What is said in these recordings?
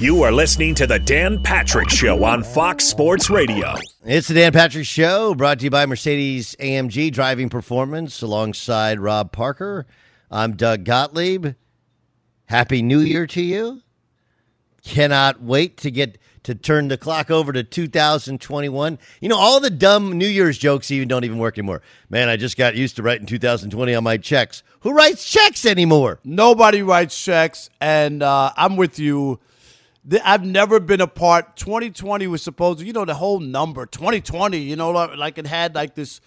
You are listening to the Dan Patrick Show on Fox Sports Radio. It's the Dan Patrick Show, brought to you by Mercedes AMG Driving Performance, alongside Rob Parker. I'm Doug Gottlieb. Happy New Year to you. Cannot wait to get to turn the clock over to 2021. You know, all the dumb New Year's jokes even don't even work anymore. Man, I just got used to writing 2020 on my checks. Who writes checks anymore? Nobody writes checks, and uh, I'm with you. I've never been a part. 2020 was supposed to, you know, the whole number 2020. You know, like it had like this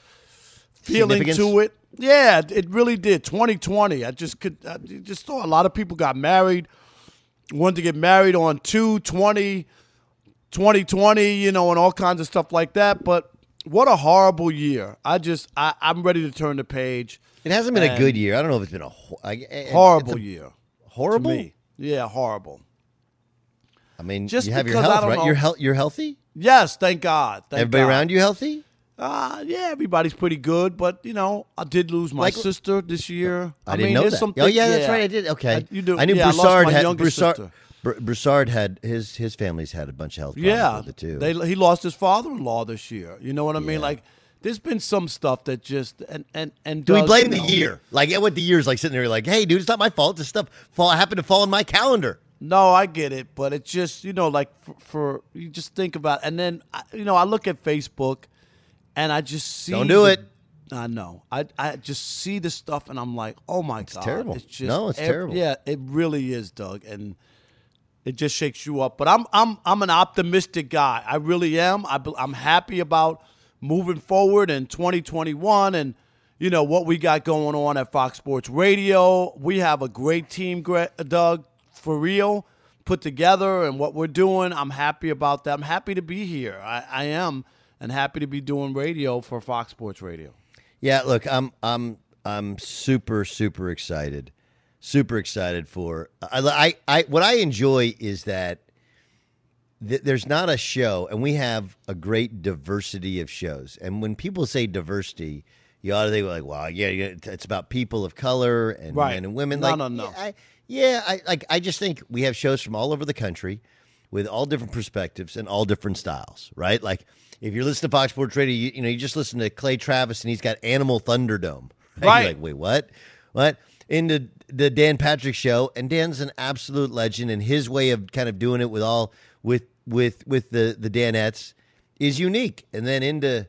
feeling to it. Yeah, it really did. 2020. I just could, I just thought a lot of people got married, wanted to get married on 220, 2020, you know, and all kinds of stuff like that. But what a horrible year. I just, I, I'm ready to turn the page. It hasn't been a good year. I don't know if it's been a I, horrible a, year. Horrible? Yeah, horrible. I mean, just you have your health, right? Know. You're he- you're healthy. Yes, thank God. Thank Everybody God. around you healthy? Uh, yeah, everybody's pretty good, but you know, I did lose my like, sister this year. I, I didn't mean, know that. Something, oh yeah, that's right. I did. Okay, I, you do. I knew yeah, Broussard I had Broussard. Br- Broussard had his his family's had a bunch of health problems yeah, with it too. They, he lost his father-in-law this year. You know what I mean? Like, there's been some stuff that just and and and. Do does, we blame you know, the year? Like, what the year's like sitting there, like, hey, dude, it's not my fault. This stuff fall happened to fall in my calendar. No, I get it, but it's just you know like for, for, you just think about and then you know I look at Facebook and I just see don't do the, it. I know. I I just see the stuff and I'm like, oh my it's god, terrible. It's just no, it's terrible. Yeah, it really is, Doug, and it just shakes you up. But I'm I'm I'm an optimistic guy. I really am. I, I'm happy about moving forward in 2021 and you know what we got going on at Fox Sports Radio. We have a great team, Doug for real put together and what we're doing. I'm happy about that. I'm happy to be here. I, I am and happy to be doing radio for Fox Sports Radio. Yeah, look, I'm I'm I'm super super excited. Super excited for I I, I what I enjoy is that th- there's not a show and we have a great diversity of shows. And when people say diversity, you ought to think like, wow, yeah, it's about people of color and right. men and women. No, like, no, no. Yeah, I, yeah, I like. I just think we have shows from all over the country with all different perspectives and all different styles. Right? Like if you're listening to Fox Sports Radio, you, you know, you just listen to Clay Travis and he's got Animal Thunderdome. Right? right. like, wait, what? What? Into the Dan Patrick show, and Dan's an absolute legend, and his way of kind of doing it with all with with with the the Danettes is unique. And then into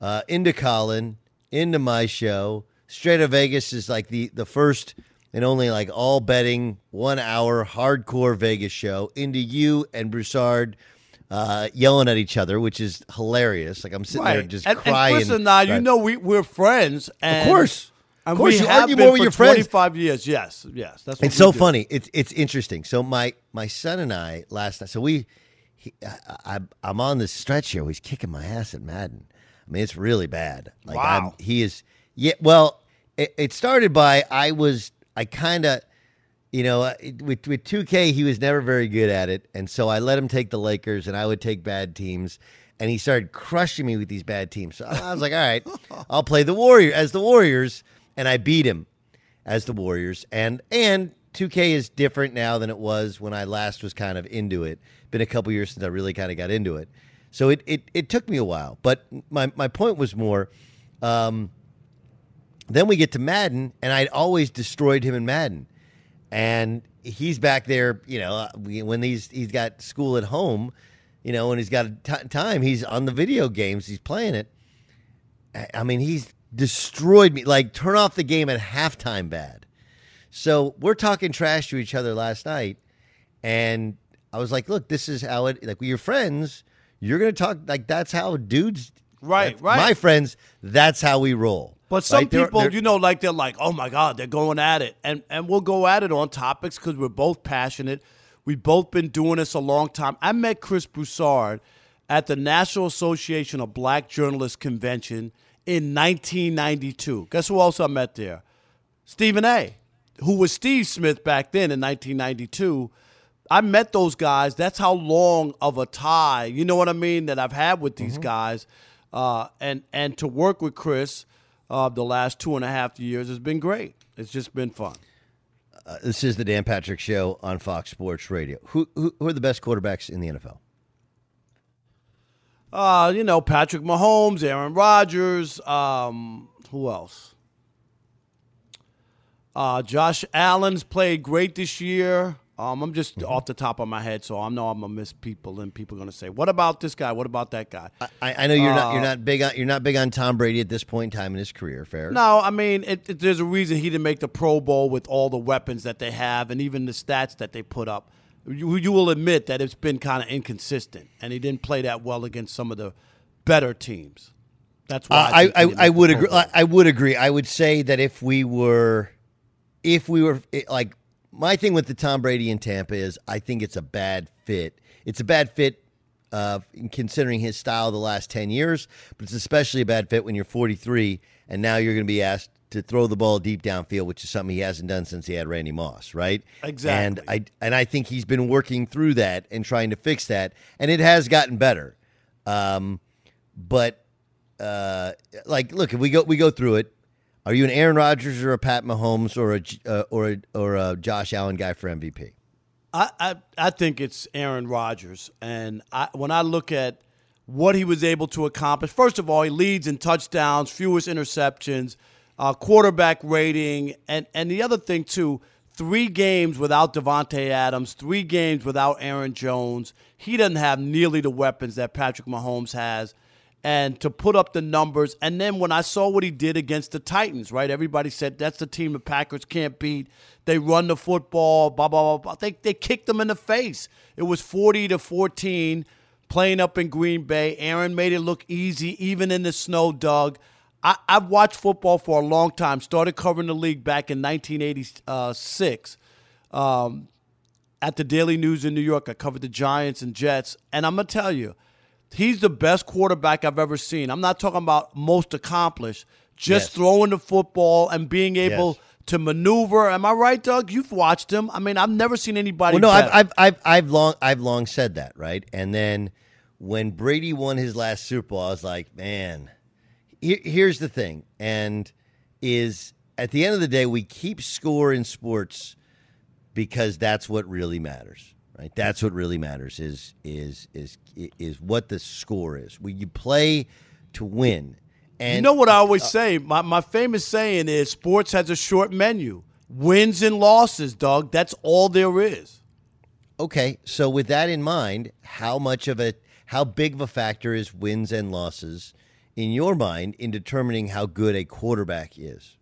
uh, into Colin, into my show. Straight Outta Vegas is like the the first and only like all betting one hour hardcore Vegas show into you and Broussard uh, yelling at each other, which is hilarious. Like I'm sitting right. there just and, crying. And listen, now right. you know we we're friends. of course. And Of course, you have argue been more with your friends. 25 years. Yes, yes. That's what It's so do. funny. It's it's interesting. So my my son and I last night. So we, he, I, I, I'm on this stretch here. He's kicking my ass at Madden. I mean, it's really bad. Like Wow. I'm, he is. Yeah. Well, it, it started by I was I kind of. You know, uh, with with 2K, he was never very good at it, and so I let him take the Lakers, and I would take bad teams, and he started crushing me with these bad teams. So I was like, all right, I'll play the Warrior as the Warriors, and I beat him as the Warriors. And and 2K is different now than it was when I last was kind of into it. Been a couple years since I really kind of got into it. So it it, it took me a while. But my, my point was more um, then we get to Madden, and I'd always destroyed him in Madden. And he's back there, you know, uh, when he's he's got school at home, you know, and he's got t- time, he's on the video games, he's playing it. I- I mean, he's destroyed me. Like, turn off the game at halftime bad. So we're talking trash to each other last night, and I was like, "Look, this is how it. Like, with your friends, you're gonna talk like that's how dudes, Right, right. My friends, that's how we roll. But some? They're- people, they're- you know, like they're like, oh my God, they're going at it. And and we'll go at it on topics because we're both passionate. We've both been doing this a long time. I met Chris Broussard at the National Association of Black Journalists Convention in 1992. Guess who else I met there? Stephen A., who was Steve Smith back then in 1992. I met those guys. That's how long of a tie, you know what I mean, that I've had with these guys. Uh, and and to work with Chris uh, the last two and a half years has been great. It's just been fun. Uh, this is the Dan Patrick Show on Fox Sports Radio. Who, who who are the best quarterbacks in the NFL? Uh, you know, Patrick Mahomes, Aaron Rodgers, um, who else? Uh, Josh Allen's played great this year. Um, I'm just off the top of my head, so I know I'm gonna miss people, and people are gonna say, "What about this guy? What about that guy?" I, I know you're not Uh, you're not big on you're not big on Tom Brady at this point in time in his career. Fair. No, I mean, it, it, there's a reason he didn't make the Pro Bowl with all the weapons that they have and even the stats that they put up. You, you will admit that it's been kind of inconsistent, and he didn't play that well against some of the better teams. That's why Uh, I, he I, I would agree. I would agree. I would say that if we were, if we were like my thing with the Tom Brady in Tampa is I think it's a bad fit. It's a bad fit uh, considering his style the last ten years, but it's especially a bad fit when you're 43 and now you're going to be asked to throw the ball deep downfield, which is something he hasn't done since he had Randy Moss, right? Exactly. And I and I think he's been working through that and trying to fix that, and it has gotten better. Um, but uh, like, look, if we go we go through it, are you an Aaron Rodgers or a Pat Mahomes or a uh, or a, or a Josh Allen guy for MVP? I, I, I think it's Aaron Rodgers. And I, when I look at what he was able to accomplish, first of all, he leads in touchdowns, fewest interceptions, uh, quarterback rating, and, and the other thing, too, three games without Davante Adams, three games without Aaron Jones. He doesn't have nearly the weapons that Patrick Mahomes has. And to put up the numbers, and then when I saw what he did against the Titans, right? Everybody said that's the team the Packers can't beat. They run the football, blah blah blah. blah. They they kicked them in the face. It was forty to fourteen, playing up in Green Bay. Aaron made it look easy, even in the snow. Doug, I, I've watched football for a long time. Started covering the league back in 1986 um, at the Daily News in New York. I covered the Giants and Jets, and I'm gonna tell you, he's the best quarterback I've ever seen. I'm not talking about most accomplished, just Yes. throwing the football and being able Yes. to maneuver. Am I right, Doug? You've watched him. I mean, I've never seen anybody. Well, no, I've. I've I've I've long I've long said that, right? And then when Brady won his last Super Bowl, I was like, man, here, here's the thing, and is at the end of the day, we keep score in sports because that's what really matters, right? That's what really matters is is is is what the score is. We you play to win, and you know what I uh, always uh, say? My, my famous saying is sports has a short menu wins and losses, Doug. That's all there is. Okay, so with that in mind, how much of a how big of a factor is wins and losses in your mind in determining how good a quarterback is?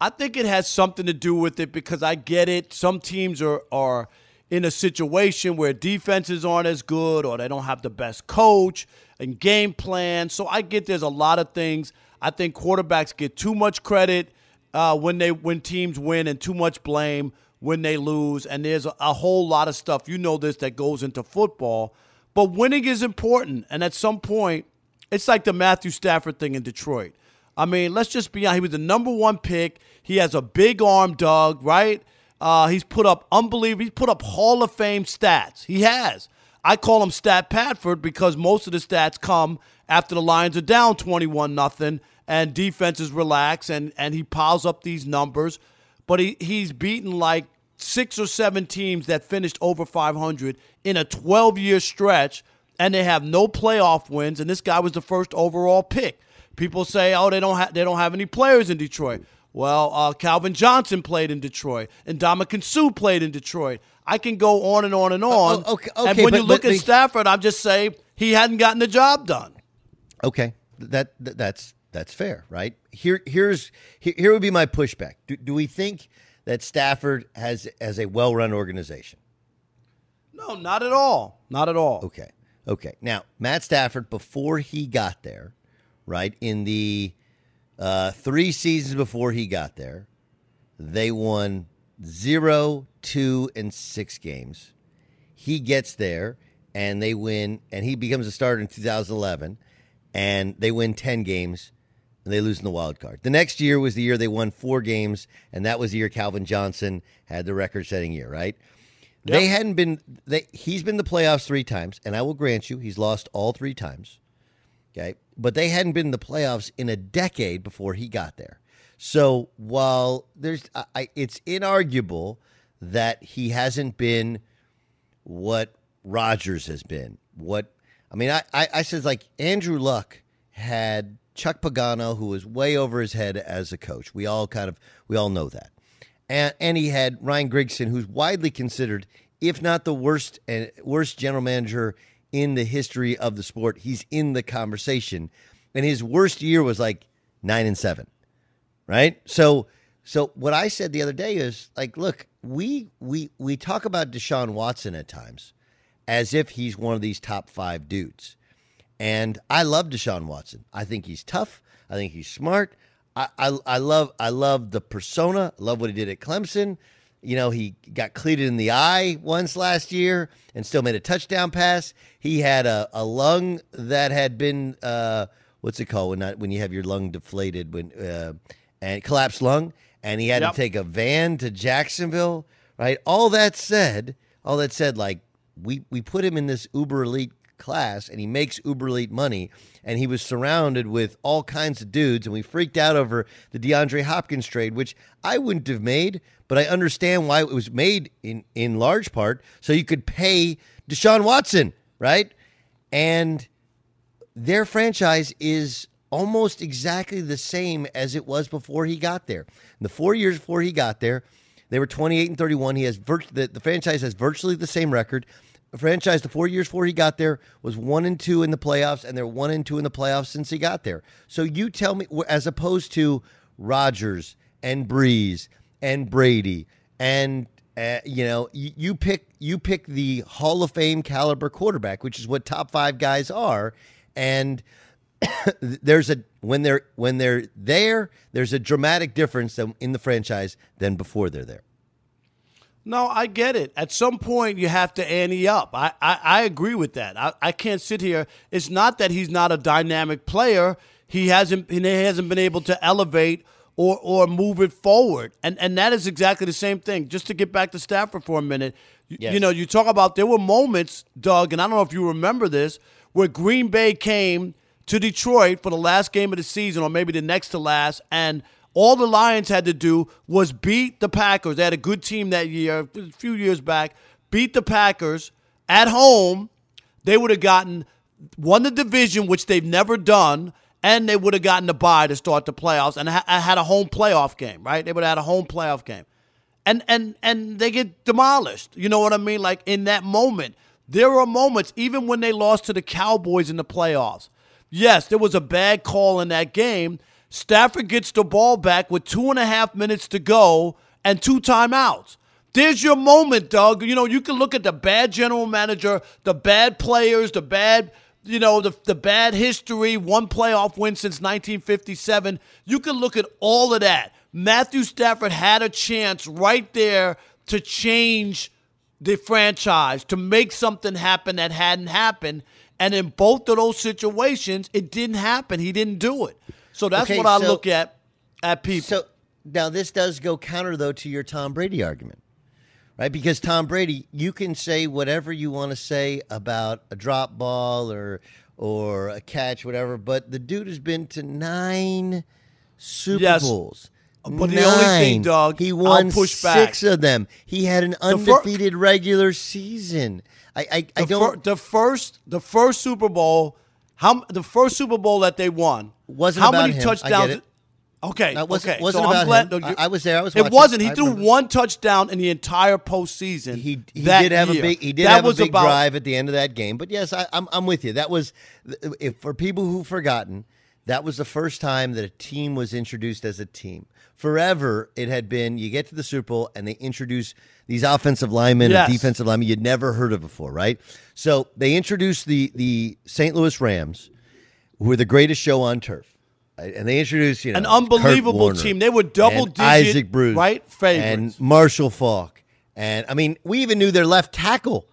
I think it has something to do with it because I get it. Some teams are are in a situation where defenses aren't as good or they don't have the best coach and game plan. So I get there's a lot of things. I think quarterbacks get too much credit uh, when they when teams win and too much blame when they lose. And there's a, a whole lot of stuff you know this that goes into football. But winning is important, and at some point, it's like the Matthew Stafford thing in Detroit. I mean, let's just be honest. He was the number one pick. He has a big arm, Doug. Right? Uh, he's put up unbelievable. He's put up Hall of Fame stats. He has. I call him Stat Padford because most of the stats come after the Lions are down 21 nothing and defenses relax and, and he piles up these numbers. But he, he's beaten like six or seven teams that finished over 500 in a 12 year stretch and they have no playoff wins. And this guy was the first overall pick. People say, oh, they don't, ha- they don't have any players in Detroit. Well, uh, Calvin Johnson played in Detroit, and Ndamukong Suh played in Detroit. I can go on and on and on. Oh, okay, okay, and when but- you look but- at Stafford, I'm just saying he hadn't gotten the job done. Okay, that, that that's that's fair, right? Here here's here, here would be my pushback. Do, do we think that Stafford has has a well run organization? No, not at all. Not at all. Okay, okay. Now Matt Stafford, before he got there, right in the uh, three seasons before he got there, they won zero, two, and six games. He gets there and they win, and he becomes a starter in 2011, and they win 10 games and they lose in the wild card. The next year was the year they won four games, and that was the year Calvin Johnson had the record setting year, right? They hadn't been, they, he's been the playoffs three times, and I will grant you, he's lost all three times. Okay. But they hadn't been in the playoffs in a decade before he got there. So while there's, I, it's inarguable that he hasn't been what Rodgers has been. What, I mean, I, I, I said like Andrew Luck had Chuck Pagano, who was way over his head as a coach. We all kind of, we all know that. And, and he had Ryan Grigson, who's widely considered, if not the worst and worst general manager in the history of the sport. He's in the conversation, and his worst year was like nine and seven, right? So, so what I said the other day is like, look, we we we talk about Deshaun Watson at times as if he's one of these top five dudes, and I love Deshaun Watson. I think he's tough. I think he's smart. I, I, I love I love the persona. I love what he did at Clemson. You know, he got cleated in the eye once last year and still made a touchdown pass. He had a, a lung that had been uh, what's it called when not when you have your lung deflated when uh, and collapsed lung, and he had Yep. to take a van to Jacksonville. Right. All that said, all that said, like we we put him in this uber elite class and he makes uber elite money and he was surrounded with all kinds of dudes and we freaked out over the DeAndre Hopkins trade which I wouldn't have made but I understand why it was made in in large part so you could pay Deshaun Watson right and their franchise is almost exactly the same as it was before he got there. In the four years before he got there, they were 28 and 31. He has the, the franchise has virtually the same record. The franchise, the four years before he got there, was one and two in the playoffs, and they're one and two in the playoffs since he got there. So you tell me, as opposed to Rodgers and Brees and Brady and uh, you know, you, you pick you pick the Hall of Fame caliber quarterback, which is what top five guys are, and there's a when they're when they're there, there's a dramatic difference in the franchise than before they're there. No, I get it. At some point, you have to ante up. I, I, I agree with that. I, I can't sit here. It's not that he's not a dynamic player. He hasn't he hasn't been able to elevate or or move it forward. And and that is exactly the same thing. Just to get back to Stafford for a minute, you, Yes. you know, you talk about there were moments, Doug, and I don't know if you remember this, where Green Bay came to Detroit for the last game of the season, or maybe the next to last, and all the Lions had to do was beat the Packers. They had a good team that year, a few years back, beat the Packers at home. They would have gotten won the division, which they've never done, and they would have gotten the bye to start the playoffs and ha- had a home playoff game, right? They would have had a home playoff game. And and and they get demolished. You know what I mean? Like in that moment, there are moments, even when they lost to the Cowboys in the playoffs. Yes, there was a bad call in that game. Stafford gets the ball back with two and a half minutes to go and two timeouts. There's your moment, Doug. You know, you can look at the bad general manager, the bad players, the bad you know, the, the bad history, one playoff win since 1957. You can look at all of that. Matthew Stafford had a chance right there to change the franchise, to make something happen that hadn't happened. And in both of those situations, it didn't happen. He didn't do it. So that's Okay, what I so- look at at people. So now this does go counter though to your Tom Brady argument, right? Because Tom Brady, you can say whatever you want to say about a drop ball or or a catch, whatever, but the dude has been to nine Super Yes. Bowls. Uh, but the only thing, Nine. Doug, he won push back. six of them. He had an fir- undefeated regular season. I I, I the, don't. fir- the first the first Super Bowl, how the first Super Bowl that they won Wasn't how about many him. I touchdowns? Okay, That wasn't- okay. wasn't so about I'm glad, him. no, you- I- I was there. I was It watching. wasn't. He I threw remember. one touchdown in the entire postseason. He he did have year. a big he did that have a big about, drive at the end of that game. But yes, I, I'm I'm with you. That was if for people who've forgotten, that was the first time that a team was introduced as a team. Forever, it had been you get to the Super Bowl and they introduce these offensive linemen Yes. defensive linemen you'd never heard of before, right? So they introduced the the St. Louis Rams, who were the greatest show on turf. And they introduced, you know, An unbelievable team. They were double digit, Isaac Bruce, right, favorites. and Marshall Faulk, and I mean, we even knew their left tackle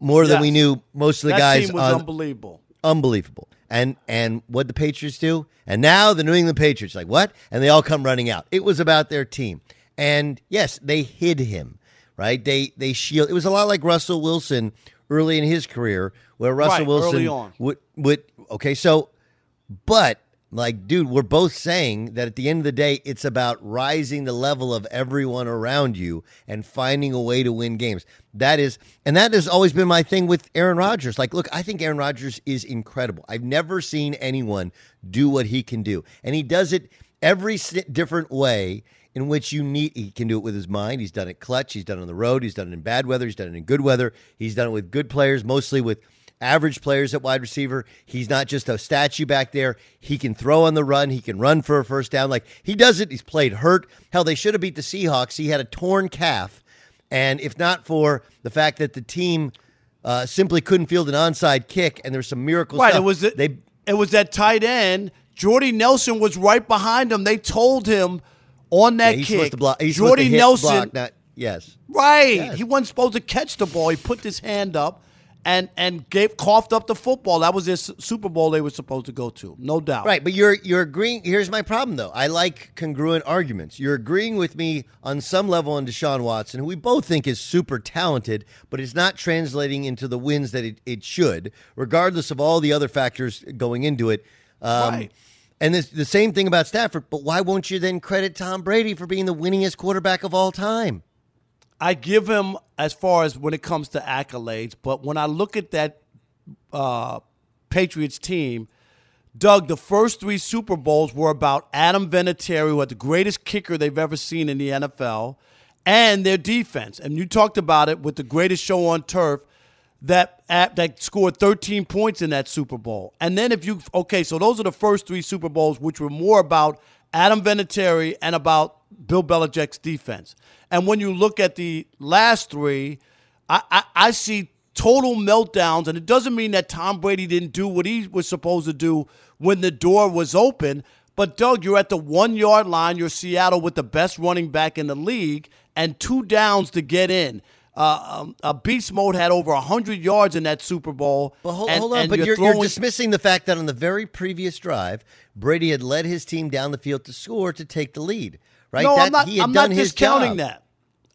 more than we knew most of the that guys. team was on, unbelievable. unbelievable. And and what the Patriots do, and now the New England Patriots, like what? And they all come running out. It was about their team, and yes, they hid him, right? They they shield. It was a lot like Russell Wilson early in his career, where Russell Right, Wilson early on. would would okay. So, but like, dude, we're both saying that at the end of the day, it's about rising the level of everyone around you and finding a way to win games. That is, and that has always been my thing with Aaron Rodgers. Like, look, I think Aaron Rodgers is incredible. I've never seen anyone do what he can do, and he does it every different way in which you need. He can do it with his mind. He's done it clutch. He's done it on the road. He's done it in bad weather. He's done it in good weather. He's done it with good players, mostly with average players at wide receiver. He's not just a statue back there. He can throw on the run. He can run for a first down. Like he does it. He's played hurt. Hell, they should have beat the Seahawks. He had a torn calf. And if not for the fact that the team uh, simply couldn't field an onside kick and there's some miracles. Right. stuff, It was the, they it was that tight end. Jordy Nelson was right behind him. They told him on yeah, that he's kick. supposed to block. He's Jordy supposed to hit, Nelson. block, not yes. Right. Yes. He wasn't supposed to catch the ball. He put his hand up and and gave coughed up the football. That was his Super Bowl they were supposed to go to. No doubt. Right, but you're you're agreeing. Here's my problem, though. I like congruent arguments. You're agreeing with me on some level on Deshaun Watson, who we both think is super talented, but is not translating into the wins that it, it should, regardless of all the other factors going into it. Um, Right. And this, the same thing about Stafford. But why won't you then credit Tom Brady for being the winningest quarterback of all time? I give him as far as when it comes to accolades, but when I look at that uh, Patriots team, Doug, the first three Super Bowls were about Adam Vinatieri, who had the greatest kicker they've ever seen in the NFL, and their defense. And you talked about it with the greatest show on turf that that scored 13 points in that Super Bowl. And then if you okay, so those are the first three Super Bowls, which were more about Adam Vinatieri and about Bill Belichick's defense. And when you look at the last three, I, I, I see total meltdowns, and it doesn't mean that Tom Brady didn't do what he was supposed to do when the door was open. But Doug, you're at the one yard line. You're Seattle with the best running back in the league, and two downs to get in. Uh, um, uh, Beast Mode had over 100 yards in that Super Bowl. But hold, and- hold on, but you're, you're throwing- dismissing the fact that on the very previous drive, Brady had led his team down the field to score to take the lead. Right? No, That- I'm not. He had I'm done not his discounting job. that.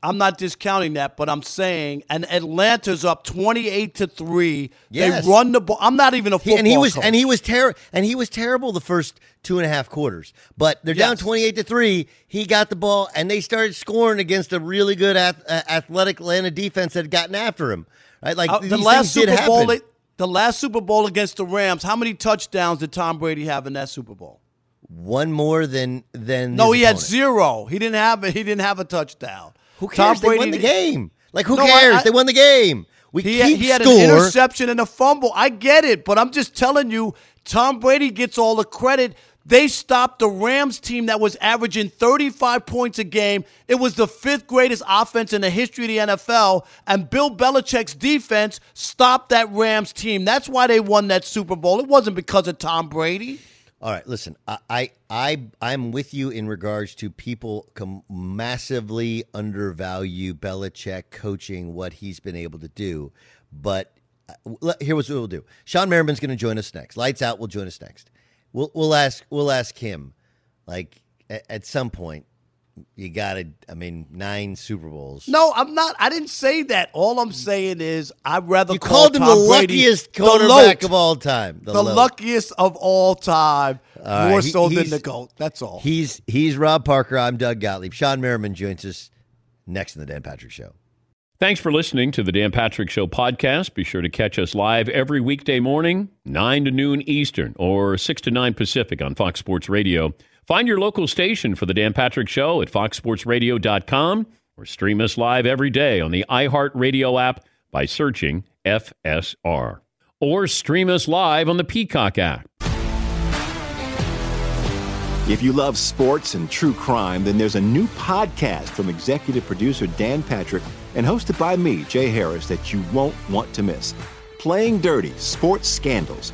I'm not discounting that, but I'm saying, and Atlanta's up 28 to three. Yes. They run the ball. I'm not even a He- football and he was coach. and he was terrible and he was terrible the first two and a half quarters. But they're down twenty eight to three. He got the ball and they started scoring against a really good ath- uh, athletic Atlanta defense that had gotten after him. Right, like Uh, the last Super Bowl. They, the last Super Bowl against the Rams. How many touchdowns did Tom Brady have in that Super Bowl? One more than than No, he had zero. He didn't have. a, He didn't have a touchdown. Who Tom cares? they won the game. Like who No, I- cares? I- they won the game. We He, keep he had score. an interception and a fumble. I get it, but I'm just telling you, Tom Brady gets all the credit. They stopped the Rams team that was averaging 35 points a game. It was the fifth greatest offense in the history of the NFL, and Bill Belichick's defense stopped that Rams team. That's why they won that Super Bowl. It wasn't because of Tom Brady. All right, listen. I I, I I'm with you in regards to people com- massively undervalue Belichick coaching what he's been able to do, but uh, here was what we'll do. Shawne Merriman's going to join us next. Lights out will join us next. We'll we'll ask we'll ask him, like at, at some point, you got to. I mean, nine Super Bowls. No, I'm not. I didn't say that. All I'm saying is I'd rather you call called him Tom the Brady luckiest the quarterback loat. of all time. the, loat. luckiest of all time, All more right, he- so than the goat. That's all. He's he's Rob Parker. I'm Doug Gottlieb. Shawne Merriman joins us next in the Dan Patrick Show. Thanks for listening to the Dan Patrick Show podcast. Be sure to catch us live every weekday morning, 9 to noon Eastern or 6 to 9 Pacific on Fox Sports Radio. Find your local station for the Dan Patrick Show at foxsportsradio.com or stream us live every day on the iHeartRadio app by searching FSR. Or stream us live on the Peacock app. If you love sports and true crime, then there's a new podcast from executive producer Dan Patrick and hosted by me, Jay Harris, that you won't want to miss. Playing Dirty Sports Scandals.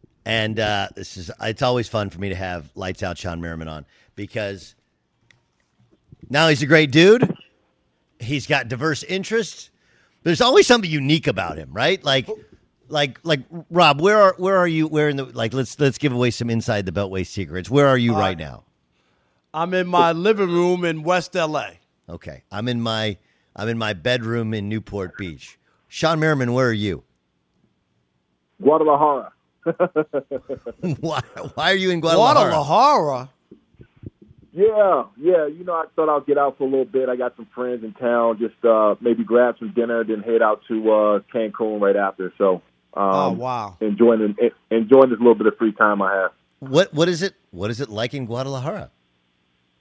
And uh, this is it's always fun for me to have lights out Shawne Merriman on because now he's a great dude. He's got diverse interests. There's always something unique about him, right? Like like like Rob, where are where are you where in the like let's let's give away some inside the Beltway secrets. Where are you right now? I'm in my living room in West LA. Okay. I'm in my I'm in my bedroom in Newport Beach. Shawne Merriman, where are you? Guadalajara. why, why are you in Guadalajara? Guadalajara. Yeah, yeah. You know, I thought I'll get out for a little bit. I got some friends in town. Just uh, maybe grab some dinner, then head out to uh, Cancun right after. So, um, Oh, wow. enjoying enjoying this little bit of free time I have. What what is it? What is it like in Guadalajara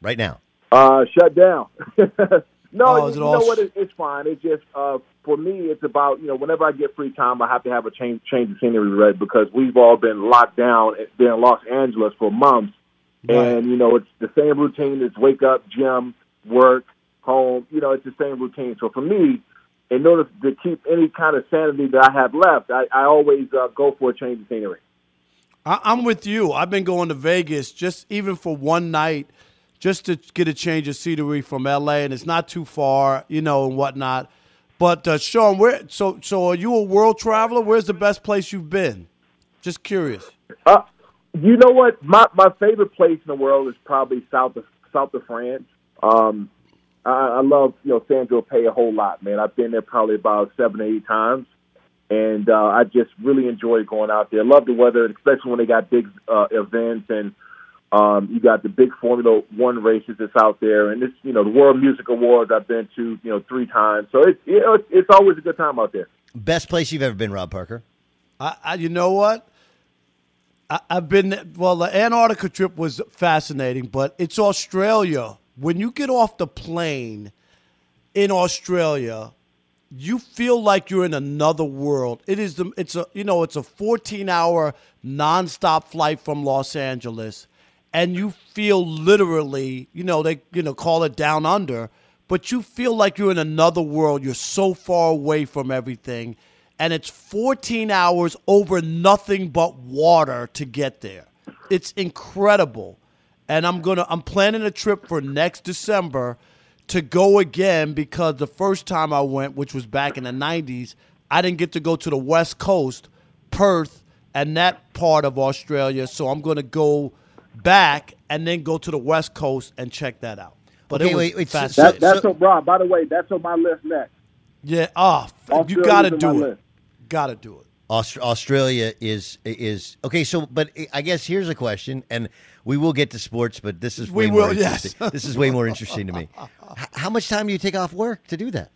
right now? Uh, shut down. no, Oh, you, you know what? It, it's fine. It's just uh, for me. It's about you know whenever I get free time, I have to have a change change of scenery, right? Because we've all been locked down there in Los Angeles for months, and you know it's the same routine. It's wake up, gym, work, home. You know, it's the same routine. So for me, in order to keep any kind of sanity that I have left, I, I always uh, go for a change of scenery. I, I'm with you. I've been going to Vegas just even for one night, just to get a change of scenery from LA, and it's not too far, you know, and whatnot. But uh, Shawne, where? So, so are you a world traveler? Where's the best place you've been? Just curious. Uh, you know what? My my favorite place in the world is probably south of south of France. Um, I, I love you know Saint-Tropez a whole lot, man. I've been there probably about seven, eight times, and uh, I just really enjoy going out there. Love the weather, especially when they got big uh, events and um, you got the big Formula One races that's out there, and it's you know the World Music Awards I've been to you know three times, so it's you know it's, it's always a good time out there. Best place you've ever been, Rob Parker? I, I you know what? I, I've been well. The Antarctica trip was fascinating, but it's Australia. When you get off the plane in Australia, you feel like you're in another world. It is the it's a you know it's a 14 hour nonstop flight from Los Angeles, and you feel literally you know they you know call it down under, but you feel like you're in another world. You're so far away from everything, and it's 14 hours over nothing but water to get there. It's incredible, and I'm gonna I'm planning a trip for next December to go again because the first time I went, which was back in the 90s, I didn't get to go to the West Coast, Perth, and that part of Australia. So I'm going to go back and then go to the West Coast and check that out. But Okay, it was wait, wait, so- fascinating. That, that's on Rob. By the way, that's on my list next. yeah, oh, you got to do it. list. Got to do it. Aust- Australia is is okay. So, but I guess here's a question, and we will get to sports, but this is way We more will, yes. interesting. this is way more interesting to me. H- how much time do you take off work to do that?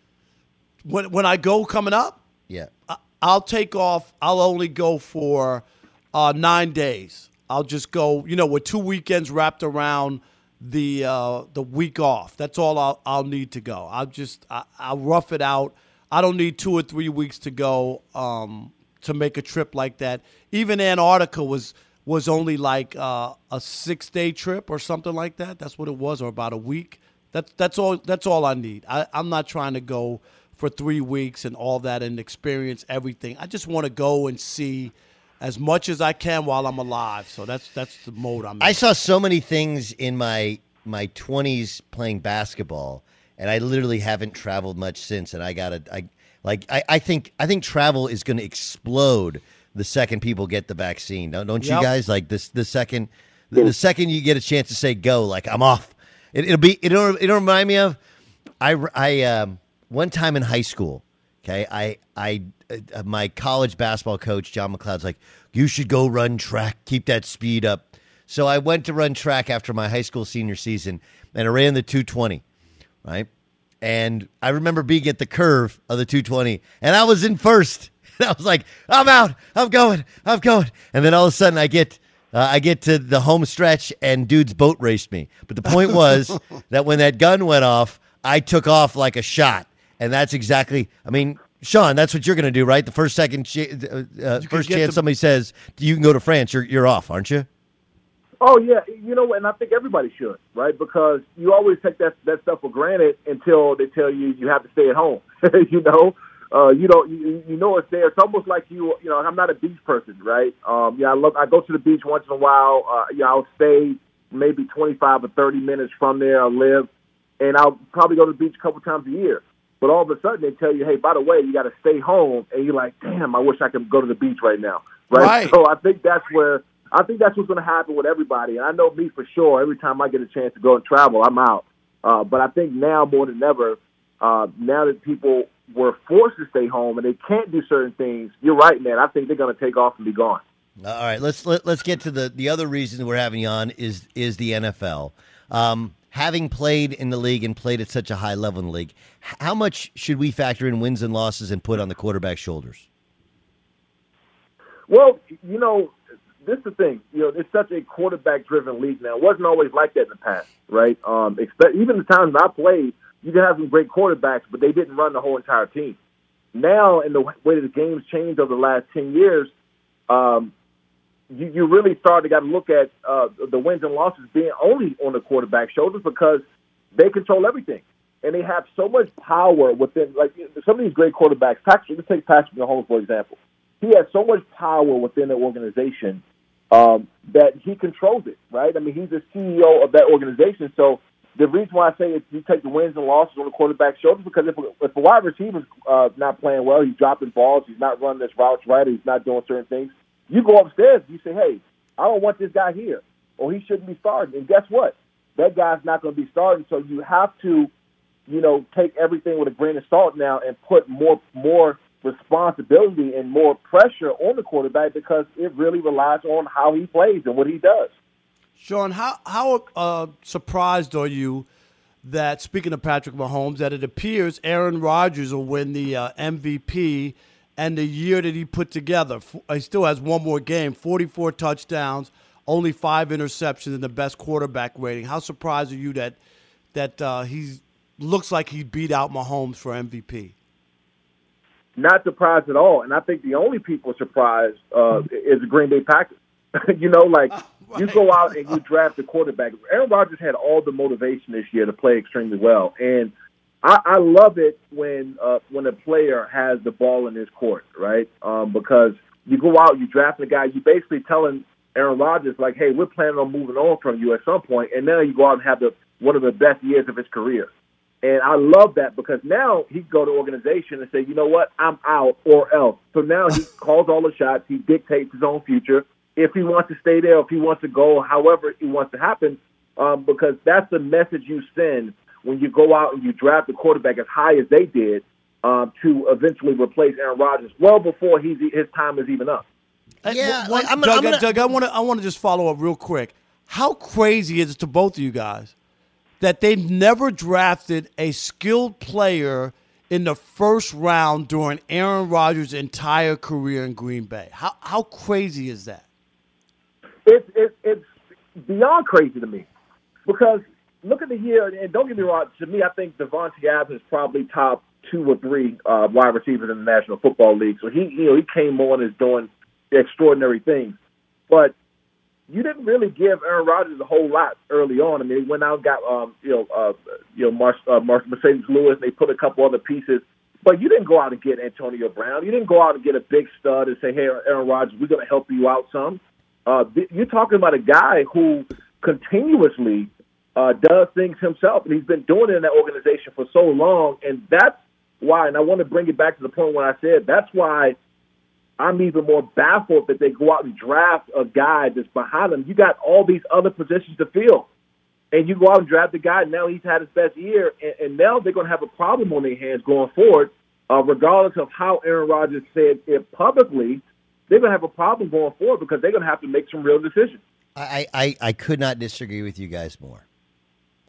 When, when I go coming up, Yeah. I- I'll take off. I'll only go for uh, nine days. I'll just go, you know, with two weekends wrapped around the uh, the week off. That's all I'll, I'll need to go. I'll just I, I'll rough it out. I don't need two or three weeks to go um, to make a trip like that. Even Antarctica was was only like uh, a six day trip or something like that. That's what it was, or about a week. That's that's all. That's all I need. I, I'm not trying to go for three weeks and all that and experience everything. I just want to go and see as much as I can while I'm alive. So that's that's the mode I'm in. I saw so many things in my my 20s playing basketball, and I literally haven't traveled much since. And I got to I like I, I think I think travel is going to explode the second people get the vaccine. Don't, don't you guys like this? The second the, the second you get a chance to say go, like I'm off. It, it'll be it'll it'll remind me of I I um one time in high school. Okay, I I uh, my college basketball coach John MacLeod's like, you should go run track, keep that speed up. So I went to run track after my high school senior season, and I ran the 220, right? And I remember being at the curve of the 220, and I was in first. And I was like, I'm out, I'm going, I'm going. And then all of a sudden, I get uh, I get to the home stretch, and dude's boat raced me. But the point was that when that gun went off, I took off like a shot, and that's exactly. I mean, Shawne, that's what you're going to do, right? The first second, uh, uh, first chance the- somebody says you can go to France, you're you're off, aren't you? Oh yeah, you know, and I think everybody should, right? Because you always take that that stuff for granted until they tell you you have to stay at home. you know, uh, you know, you, you know it's there. It's almost like you, you know, I'm not a beach person, right? Um, yeah, I look, I go to the beach once in a while. Uh, yeah, I'll stay maybe 25 or 30 minutes from there. I live, and I'll probably go to the beach a couple times a year. But all of a sudden, they tell you, hey, by the way, you got to stay home, and you're like, damn, I wish I could go to the beach right now, right? Right. So I think that's where I think that's what's going to happen with everybody. And I know me for sure. Every time I get a chance to go and travel, I'm out. Uh, but I think now more than ever, uh, now that people were forced to stay home and they can't do certain things, you're right, man. I think they're going to take off and be gone. All right, let's let, let's get to the the other reason we're having you on is is the NFL. Um, having played in the league and played at such a high level in the league, how much should we factor in wins and losses and put on the quarterback's shoulders? Well, you know, this is the thing. You know, it's such a quarterback-driven league now. It wasn't always like that in the past, right? Um, expect, even the times I played, you can have some great quarterbacks, but they didn't run the whole entire team. Now, in the way that the game's changed over the last ten years, um, you, you really start to got to look at uh, the wins and losses being only on the quarterback's shoulders because they control everything and they have so much power within. Like some of these great quarterbacks, Patrick. Let's take Patrick Mahomes for example. He has so much power within the organization um, that he controls it. Right? I mean, he's the CEO of that organization. So the reason why I say it's, you take the wins and losses on the quarterback's shoulders because if, if a wide receiver's uh, not playing well, he's dropping balls, he's not running his routes right, he's not doing certain things. You go upstairs, you say, "Hey, I don't want this guy here, or he shouldn't be starting." And guess what? That guy's not going to be starting. So you have to, you know, take everything with a grain of salt now and put more more responsibility and more pressure on the quarterback because it really relies on how he plays and what he does. Shawne, how how uh, surprised are you that speaking of Patrick Mahomes, that it appears Aaron Rodgers will win the uh, MVP, and the year that he put together, he still has one more game, forty-four touchdowns, only five interceptions, and the best quarterback rating. How surprised are you that that uh, he looks like he beat out Mahomes for MVP? Not surprised at all. And I think the only people surprised uh, is the Green Bay Packers. you know, like you go out and you draft a quarterback. Aaron Rodgers had all the motivation this year to play extremely well, and I, I love it when uh, when a player has the ball in his court, right? Um, because you go out, you draft a guy, you basically telling Aaron Rodgers like, "Hey, we're planning on moving on from you at some point," and now you go out and have the one of the best years of his career. And I love that because now he can go to organization and say, you know what, I'm out or else. So now he calls all the shots. He dictates his own future. If he wants to stay there, if he wants to go, however it wants to happen, um, because that's the message you send when you go out and you draft a quarterback as high as they did um, to eventually replace Aaron Rodgers well before he's, his time is even up. Yeah, One- I'm- Doug, I'm gonna- Doug, I want to I want to just follow up real quick. How crazy is it to both of you guys that they never drafted a skilled player in the first round during Aaron Rodgers' entire career in Green Bay? How how crazy is that? It's it's it's beyond crazy to me because look at the year, and don't get me wrong. To me, I think Davante Adams is probably top two or three uh, wide receivers in the National Football League. So he, you know, he came on as doing extraordinary things, but you didn't really give Aaron Rodgers a whole lot early on. I mean, they went out and got um, you know, uh, you know, Mar- uh, Mar- Marcedes Lewis. They put a couple other pieces, but you didn't go out and get Antonio Brown. You didn't go out and get a big stud and say, "Hey, Aaron Rodgers, we're going to help you out some." Uh, you're talking about a guy who continuously uh, does things himself, and he's been doing it in that organization for so long, and that's why. And I want to bring it back to the point when I said that's why I'm even more baffled that they go out and draft a guy that's behind him. You got all these other positions to fill, and you go out and draft a guy. And now he's had his best year, and, and now they're going to have a problem on their hands going forward, uh, regardless of how Aaron Rodgers said it publicly. They're going to have a problem going forward because they're going to have to make some real decisions. I, I, I could not disagree with you guys more.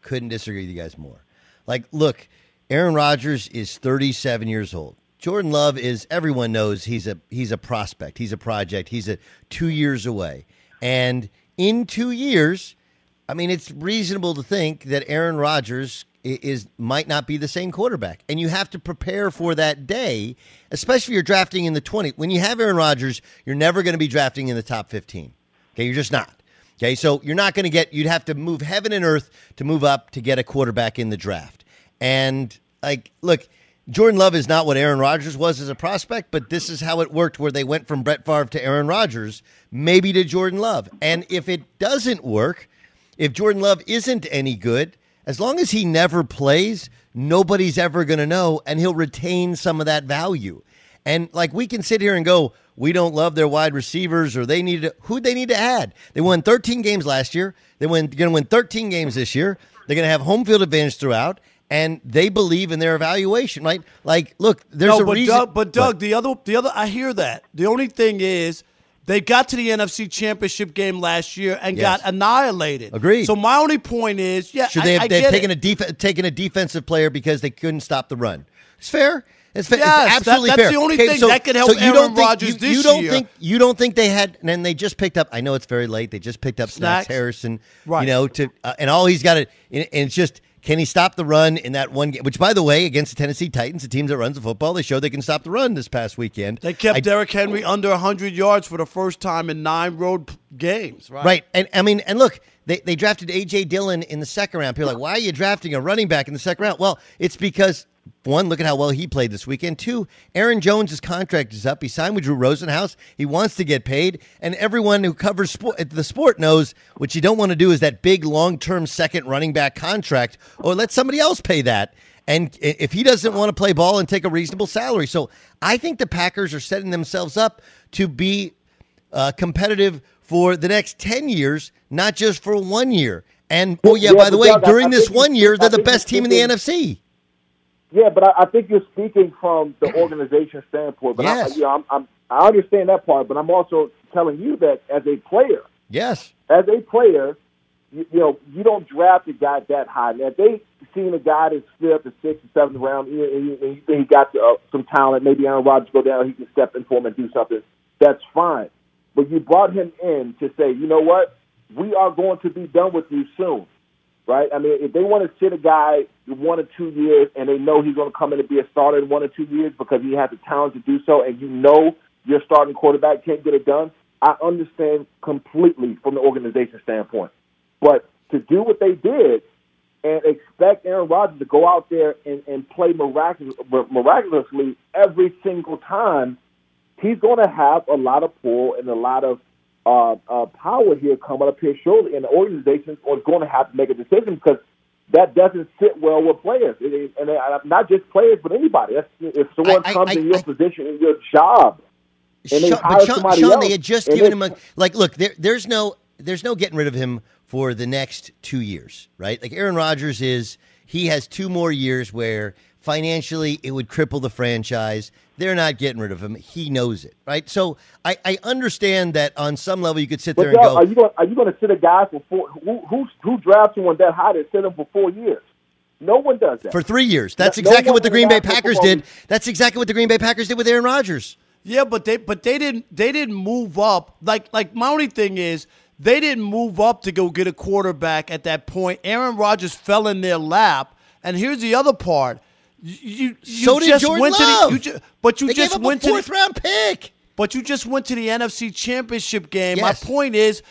Couldn't disagree with you guys more. Like, look, Aaron Rodgers is 37 years old. Jordan Love is everyone knows he's a he's a prospect. He's a project. He's a two years away. And in two years, I mean, it's reasonable to think that Aaron Rodgers i- is might not be the same quarterback, and you have to prepare for that day, especially if you're drafting in the 20. When you have Aaron Rodgers, you're never going to be drafting in the top 15. Okay, you're just not. Okay, so you're not going to get. You'd have to move heaven and earth to move up to get a quarterback in the draft. And like, look, Jordan Love is not what Aaron Rodgers was as a prospect, but this is how it worked where they went from Brett Favre to Aaron Rodgers, maybe to Jordan Love. And if it doesn't work, if Jordan Love isn't any good, as long as he never plays, nobody's ever going to know, and he'll retain some of that value. And like we can sit here and go, we don't love their wide receivers, or they need to, who they need to add. They won 13 games last year. They win, going to win 13 games this year. They're going to have home field advantage throughout, and they believe in their evaluation, right? Like, look, there's no, a but reason. Doug, but Doug, the other, the other, I hear that. The only thing is, they got to the NFC Championship game last year and Yes. got annihilated. Agreed. So my only point is, yeah, Should they have I they've get taken it. a def- taken a defensive player because they couldn't stop the run? It's fair. It's fair. Yes, it's that- absolutely that's fair. the only Okay, thing so- that could help so you Aaron Rodgers you, this you don't year. think you don't think they had and then they just picked up. I know it's very late. They just picked up Snacks, Snacks. Harrison. Right. You know to uh, and all he's got to and it's just. Can he stop the run in that one game? Which, by the way, against the Tennessee Titans, the teams that runs the football, they showed they can stop the run this past weekend. They kept I- Derrick Henry under 100 yards for the first time in nine road games. Right. Right. And I mean, and look, they, they drafted A.J. Dillon in the second round. People are like, why are you drafting a running back in the second round? Well, it's because, one, look at how well he played this weekend. Two, Aaron Jones' contract is up. He signed with Drew Rosenhaus. He wants to get paid. And everyone who covers sport, the sport knows what you don't want to do is that big long term second running back contract or let somebody else pay that. And if he doesn't want to play ball and take a reasonable salary. So I think the Packers are setting themselves up to be uh, competitive for the next 10 years, not just for one year. And oh, yeah, by the way, during this one year, they're the best team in the NFC. Yeah, but I, I think you're speaking from the organization standpoint. But Yes. I, you know, I'm, I'm, I understand that part, but I'm also telling you that as a player, Yes. as a player, you, you know, you don't draft a guy that high. Now, if they seen a guy that's fifth the sixth or seventh round, and you, and you, and you think he got uh, some talent, maybe Aaron Rodgers go down, he can step in for him and do something. That's fine. But you brought him in to say, you know what, we are going to be done with you soon, right? I mean, if they want to sit a guy one or two years, and they know he's going to come in and be a starter in one or two years because he has the talent to do so, and you know your starting quarterback can't get it done, I understand completely from the organization standpoint. But to do what they did and expect Aaron Rodgers to go out there and, and play miraculous, miraculously every single time, he's going to have a lot of pull and a lot of uh, uh, power here coming up here shortly, and the organization is going to have to make a decision because that doesn't sit well with players, It is- and uh, not just players, but anybody. That's, if someone I- I- comes I- in your position, in your job, and they hire but Shawne, somebody Shawne, else, they had just given him a like. Look, there, there's no, there's no getting rid of him for the next two years, right? Like Aaron Rodgers is, he has two more years where financially it would cripple the franchise. They're not getting rid of him. He knows it, right? So I, I understand that on some level you could sit there and go, are you going? Are you going to sit a guy for four? Who who who drafts someone that high to sit him for four years? No one does that for three years. That's No- no exactly one what the Green Bay Packers did. That's exactly what the Green Bay Packers did with Aaron Rodgers. Yeah, but they but they didn't they didn't move up. Like like my only thing is they didn't move up to go get a quarterback at that point. Aaron Rodgers fell in their lap. And here's the other part. You, you, So did just Jordan went Love. to the you ju- but you They just gave up a went to fourth the, round pick. But you just went to the NFC Championship game. Yes. My point is,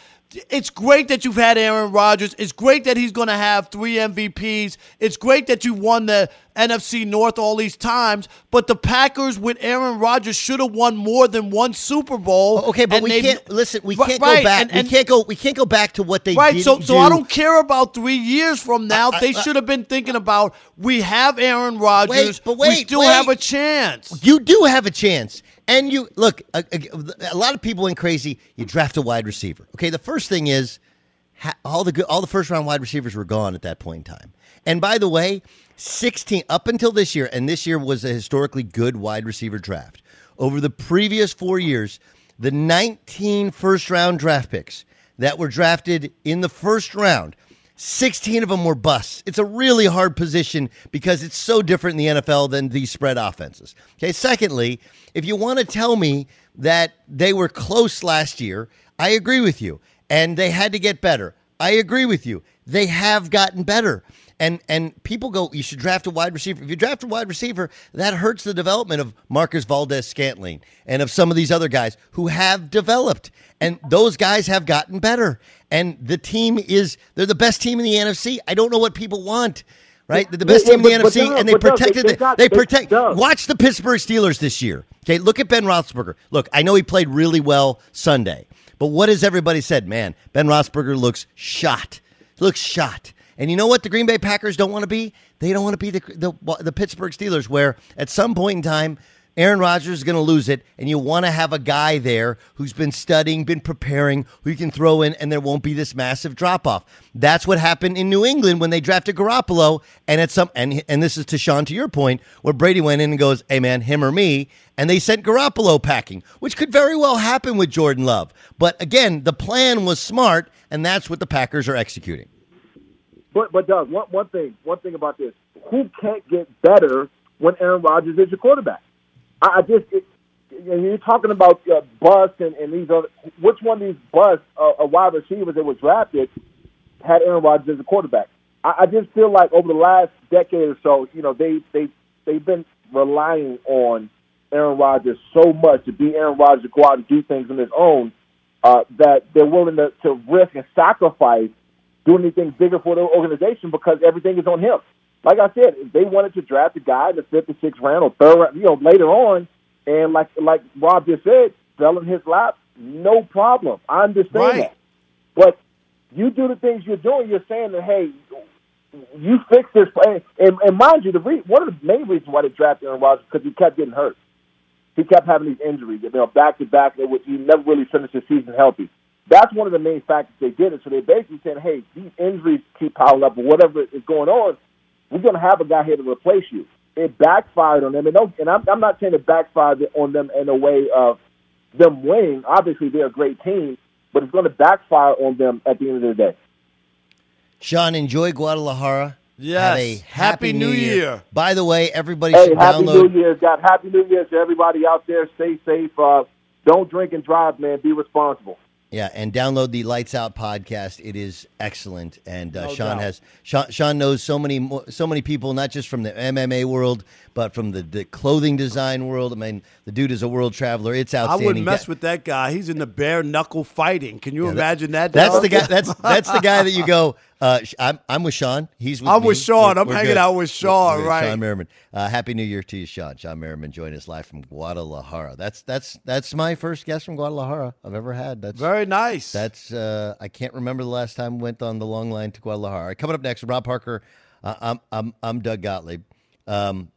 it's great that you've had Aaron Rodgers. It's great that he's going to have three MVPs. It's great that you won the NFC North all these times. But the Packers with Aaron Rodgers should have won more than one Super Bowl. Okay, but we they- can't listen. We can't right, go back. and- and- we can't go. We can't go back to what they Right, so so do. I don't care about three years from now. I- they should have been thinking about we have Aaron Rodgers. Wait, but we still wait. have a chance. You do have a chance. And you look, a, a, a lot of people went crazy. You draft a wide receiver. Okay, the first thing is ha, all the good, all the first round wide receivers were gone at that point in time. And by the way, 16 up until this year, and this year was a historically good wide receiver draft. Over the previous four years, the 19 first round draft picks that were drafted in the first round 16 of them were busts. It's a really hard position because it's so different in the NFL than these spread offenses. Okay, secondly, if you want to tell me that they were close last year, I agree with you. And they had to get better. I agree with you. They have gotten better. And and people go, you should draft a wide receiver. If you draft a wide receiver, that hurts the development of Marquez Valdes-Scantling and of some of these other guys who have developed. And those guys have gotten better. And the team is they're the best team in the NFC. I don't know what people want. right? They're the best team in the but- but NFC, Doug, and they but protected. they- the, they got- they protect. Watch the Pittsburgh Steelers this year. Okay, look at Ben Roethlisberger. Look, I know he played really well Sunday, but what has everybody said? Man, Ben Roethlisberger looks shot. Looks shot. And you know what the Green Bay Packers don't want to be? They don't want to be the, the the Pittsburgh Steelers, where at some point in time. Aaron Rodgers is going to lose it, and you want to have a guy there who's been studying, been preparing, who you can throw in, and there won't be this massive drop off. That's what happened in New England when they drafted Garoppolo, and at some and and this is to Shawne to your point, where Brady went in and goes, "Hey man, him or me," and they sent Garoppolo packing, which could very well happen with Jordan Love. But again, the plan was smart, and that's what the Packers are executing. But but Doug, one one thing one thing about this: who can't get better when Aaron Rodgers is your quarterback? I, I just it, and you're talking about uh, bust and, and these other. Which one of these bust uh, uh, wide receivers that was drafted had Aaron Rodgers as a quarterback? I, I just feel like over the last decade or so, you know, they they they've been relying on Aaron Rodgers so much to be Aaron Rodgers to go out and do things on his own uh, that they're willing to, to risk and sacrifice doing anything bigger for their organization because everything is on him. Like I said, if they wanted to draft a guy in the fifth or sixth round or third round, you know, later on, and like like Rob just said, fell in his lap, no problem. I understand Right. that. But you do the things you're doing, you're saying that, hey, you fix this play. And, and mind you, the re- one of the main reasons why they drafted Aaron Rodgers because he kept getting hurt. He kept having these injuries, you know, back to back, which he never really finished the season healthy. That's one of the main factors they did it. So they basically said, hey, these injuries keep piling up, or whatever is going on, we're going to have a guy here to replace you. It backfired on them, and, no, and I'm, I'm not saying it backfired on them in a way of them winning. Obviously, they're a great team, but it's going to backfire on them at the end of the day. Shawne, enjoy Guadalajara. Yes. Have a happy, Happy New Year. By the way, everybody Hey, should happy download. New Year's, God. Happy New Year's to everybody out there. Stay safe. Uh, don't drink and drive, man. Be responsible. Yeah, and download the Lights Out podcast. It is excellent, and uh, No Shawne doubt. has Shawne, Shawne knows so many so many people, not just from the MMA world, but from the, the clothing design world. I mean, the dude is a world traveler. It's outstanding. I wouldn't mess That- with that guy. He's in the bare knuckle fighting. Can you Yeah, that- imagine that? That's dog? the guy. That's that's the guy that you go. Uh, I'm I'm with Shawne. He's with I'm me. with Shawne. We're- I'm we're hanging good. out with Shawne, We're- right. Shawne Merriman. Uh, Happy New Year to you, Shawne. Shawne Merriman joining us live from Guadalajara. That's that's that's my first guest from Guadalajara I've ever had. That's Very nice. That's uh, I can't remember the last time we went on the long line to Guadalajara. Coming up next, Rob Parker. Uh, I'm I'm I'm Doug Gottlieb. Um,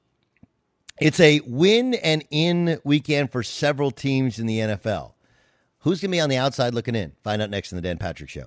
it's a win and in weekend for several teams in the NFL. Who's going to be on the outside looking in? Find out next in the Dan Patrick Show.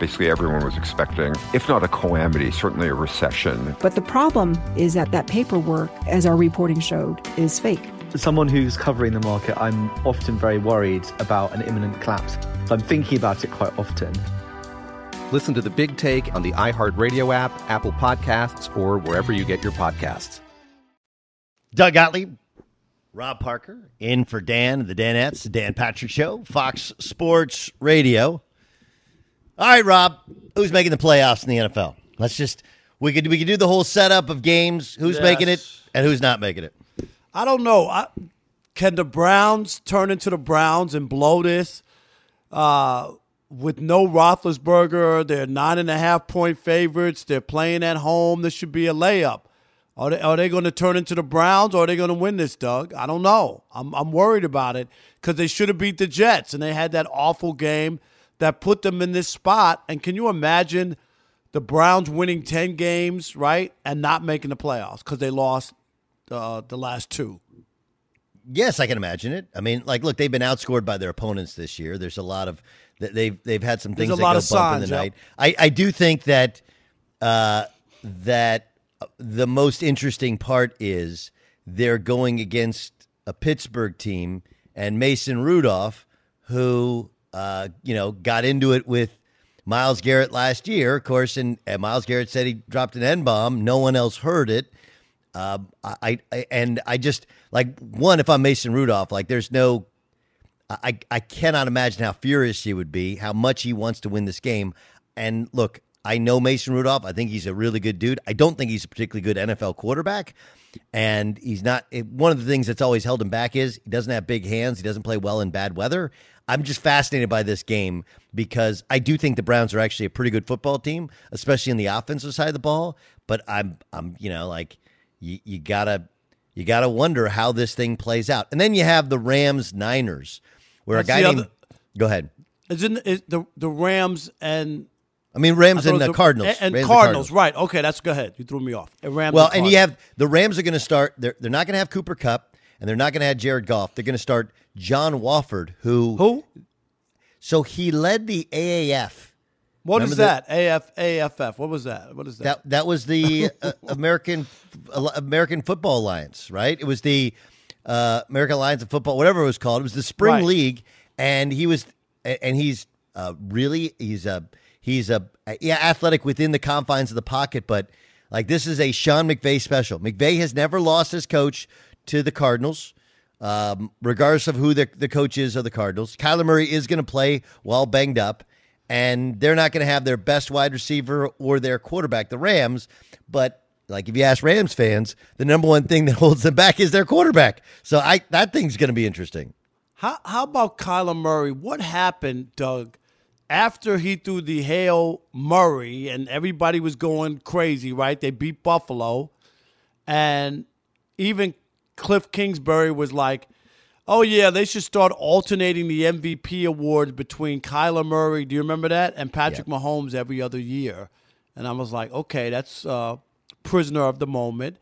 Basically, everyone was expecting, if not a calamity, certainly a recession. But the problem is that that paperwork, as our reporting showed, is fake. As someone who's covering the market, I'm often very worried about an imminent collapse. So I'm thinking about it quite often. Listen to the big take on the iHeartRadio app, Apple Podcasts, or wherever you get your podcasts. Doug Gottlieb, Rob Parker, in for Dan, the Danettes, the Dan Patrick Show, Fox Sports Radio. All right, Rob, who's making the playoffs in the NFL? Let's just we could we could do the whole setup of games. Who's Yes. making it and who's not making it? I don't know. I, can the Browns turn into the Browns and blow this? Uh, with no Roethlisberger, they're nine and a half point favorites. They're playing at home. This should be a layup. Are they, are they going to turn into the Browns or are they going to win this, Doug? I don't know. I'm, I'm worried about it because they should have beat the Jets and they had that awful game that put them in this spot. And can you imagine the Browns winning 10 games, right, and not making the playoffs because they lost uh, the last two? Yes, I can imagine it. I mean, like, look, they've been outscored by their opponents this year. There's a lot of th- they've they've had some There's things a that lot go of bump in the yep. night. I I do think that uh, that the most interesting part is they're going against a Pittsburgh team and Mason Rudolph, who uh, you know got into it with Myles Garrett last year, of course, and, and Myles Garrett said he dropped an N bomb. No one else heard it. Uh, I, I and I just like one. If I'm Mason Rudolph, like there's no, I I cannot imagine how furious he would be, how much he wants to win this game. And look, I know Mason Rudolph. I think he's a really good dude. I don't think he's a particularly good NFL quarterback, and he's not. It, one of the things that's always held him back is he doesn't have big hands. He doesn't play well in bad weather. I'm just fascinated by this game because I do think the Browns are actually a pretty good football team, especially on the offensive side of the ball. But I'm, I'm, you know, like you, you gotta, you gotta wonder how this thing plays out. And then you have the Rams Niners, where That's a guy the named. other- Go ahead. Isn't is the the Rams and I mean Rams I and it the Cardinals. and, and Cardinals, Cardinals. right? Okay, that's go ahead. You threw me off. And Rams Well, and and you have the Rams are going to start. They're they're not going to have Cooper Kupp, and they're not going to have Jared Goff. They're going to start John Wolford, who who. So he led the AAF. What Remember is the- that? AF AFF. What was that? What is that? That that was the uh, American American Football Alliance, right? It was the uh, American Alliance of Football, whatever it was called. It was the spring Right. league, and he was, and he's uh, really he's a he's a yeah athletic within the confines of the pocket, but like this is a Sean McVay special. McVay has never lost his coach to the Cardinals. Um, regardless of who the, the coach is of the Cardinals, Kyler Murray is going to play while banged up and they're not going to have their best wide receiver or their quarterback, the Rams. But like if you ask Rams fans, the number one thing that holds them back is their quarterback. So I that thing's going to be interesting. How how about Kyler Murray? What happened, Doug, after he threw the Hail Murray and everybody was going crazy, right? They beat Buffalo. And even Cliff Kingsbury was like, oh, yeah, they should start alternating the MVP awards between Kyler Murray, do you remember that? And Patrick yeah. Mahomes every other year. And I was like, okay, that's uh, prisoner of the moment.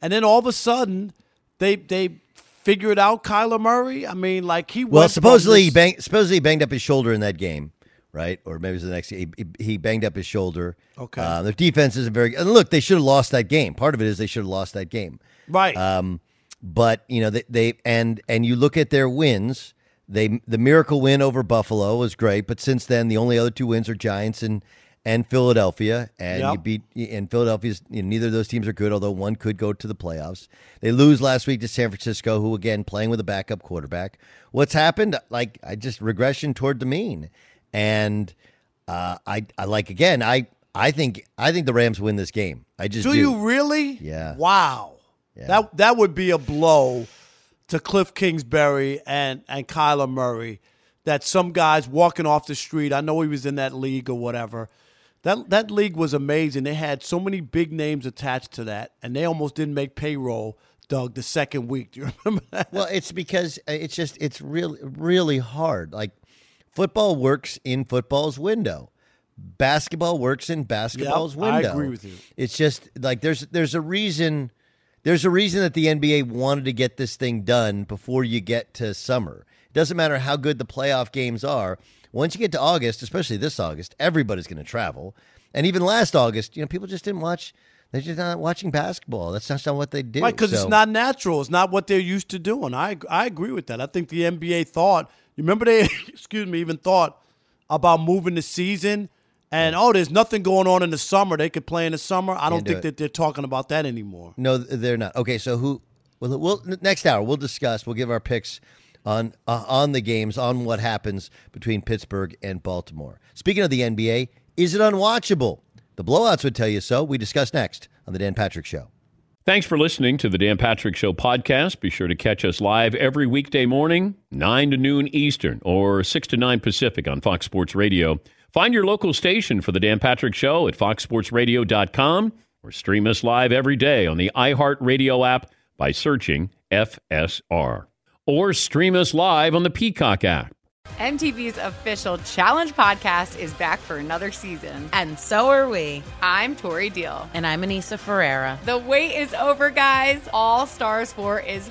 And then all of a sudden, they they figured out Kyler Murray. I mean, like he well, supposedly he banged, supposedly he banged up his shoulder in that game, right? Or maybe it was the next. He, he banged up his shoulder. Okay. Uh, their defense isn't very. And look, they should have lost that game. Part of it is they should have lost that game. Right. Um, but you know they, they and and you look at their wins. They the miracle win over Buffalo was great, but since then the only other two wins are Giants and and Philadelphia, and yep. you beat and Philadelphia's. You know, neither of those teams are good, although one could go to the playoffs. They lose last week to San Francisco, who again playing with a backup quarterback. What's happened? Like I just regression toward the mean, and uh, I I like again. I I think I think the Rams win this game. I just do, do. you really? Yeah. Wow. Yeah. That that would be a blow to Cliff Kingsbury and and Kyler Murray. That some guys walking off the street. I know he was in that league or whatever that that league was amazing. They had so many big names attached to that, and they almost didn't make payroll. Doug, the second week. Do you remember that? Well, it's because uh, it's just it's really really hard. Like football works in football's window. Basketball works in basketball's yep, window. I agree with you. It's just like there's there's a reason there's a reason that the NBA wanted to get this thing done before you get to summer. It doesn't matter how good the playoff games are once you get to August, especially this August, everybody's going to travel. And even last August, you know, people just didn't watch. They're just not watching basketball. That's not what they do. Right, because so. it's not natural. It's not what they're used to doing. I I agree with that. I think the NBA thought. You remember they, excuse me, even thought about moving the season. And oh, there's nothing going on in the summer. They could play in the summer. I don't think it. that they're talking about that anymore. No, they're not. Okay, so who? Well, we'll next hour we'll discuss. We'll give our picks on uh, on the games, on what happens between Pittsburgh and Baltimore. Speaking of the NBA, is it unwatchable? The blowouts would tell you so. We discuss next on the Dan Patrick Show. Thanks for listening to the Dan Patrick Show podcast. Be sure to catch us live every weekday morning, 9 to noon Eastern or 6 to 9 Pacific on Fox Sports Radio. Find your local station for the Dan Patrick Show at foxsportsradio.com or stream us live every day on the iHeartRadio app by searching FSR or stream us live on the Peacock app. MTV's official Challenge podcast is back for another season. And so are we. I'm Tori Deal. And I'm Aneesa Ferreira. The wait is over, guys. All Stars 4 is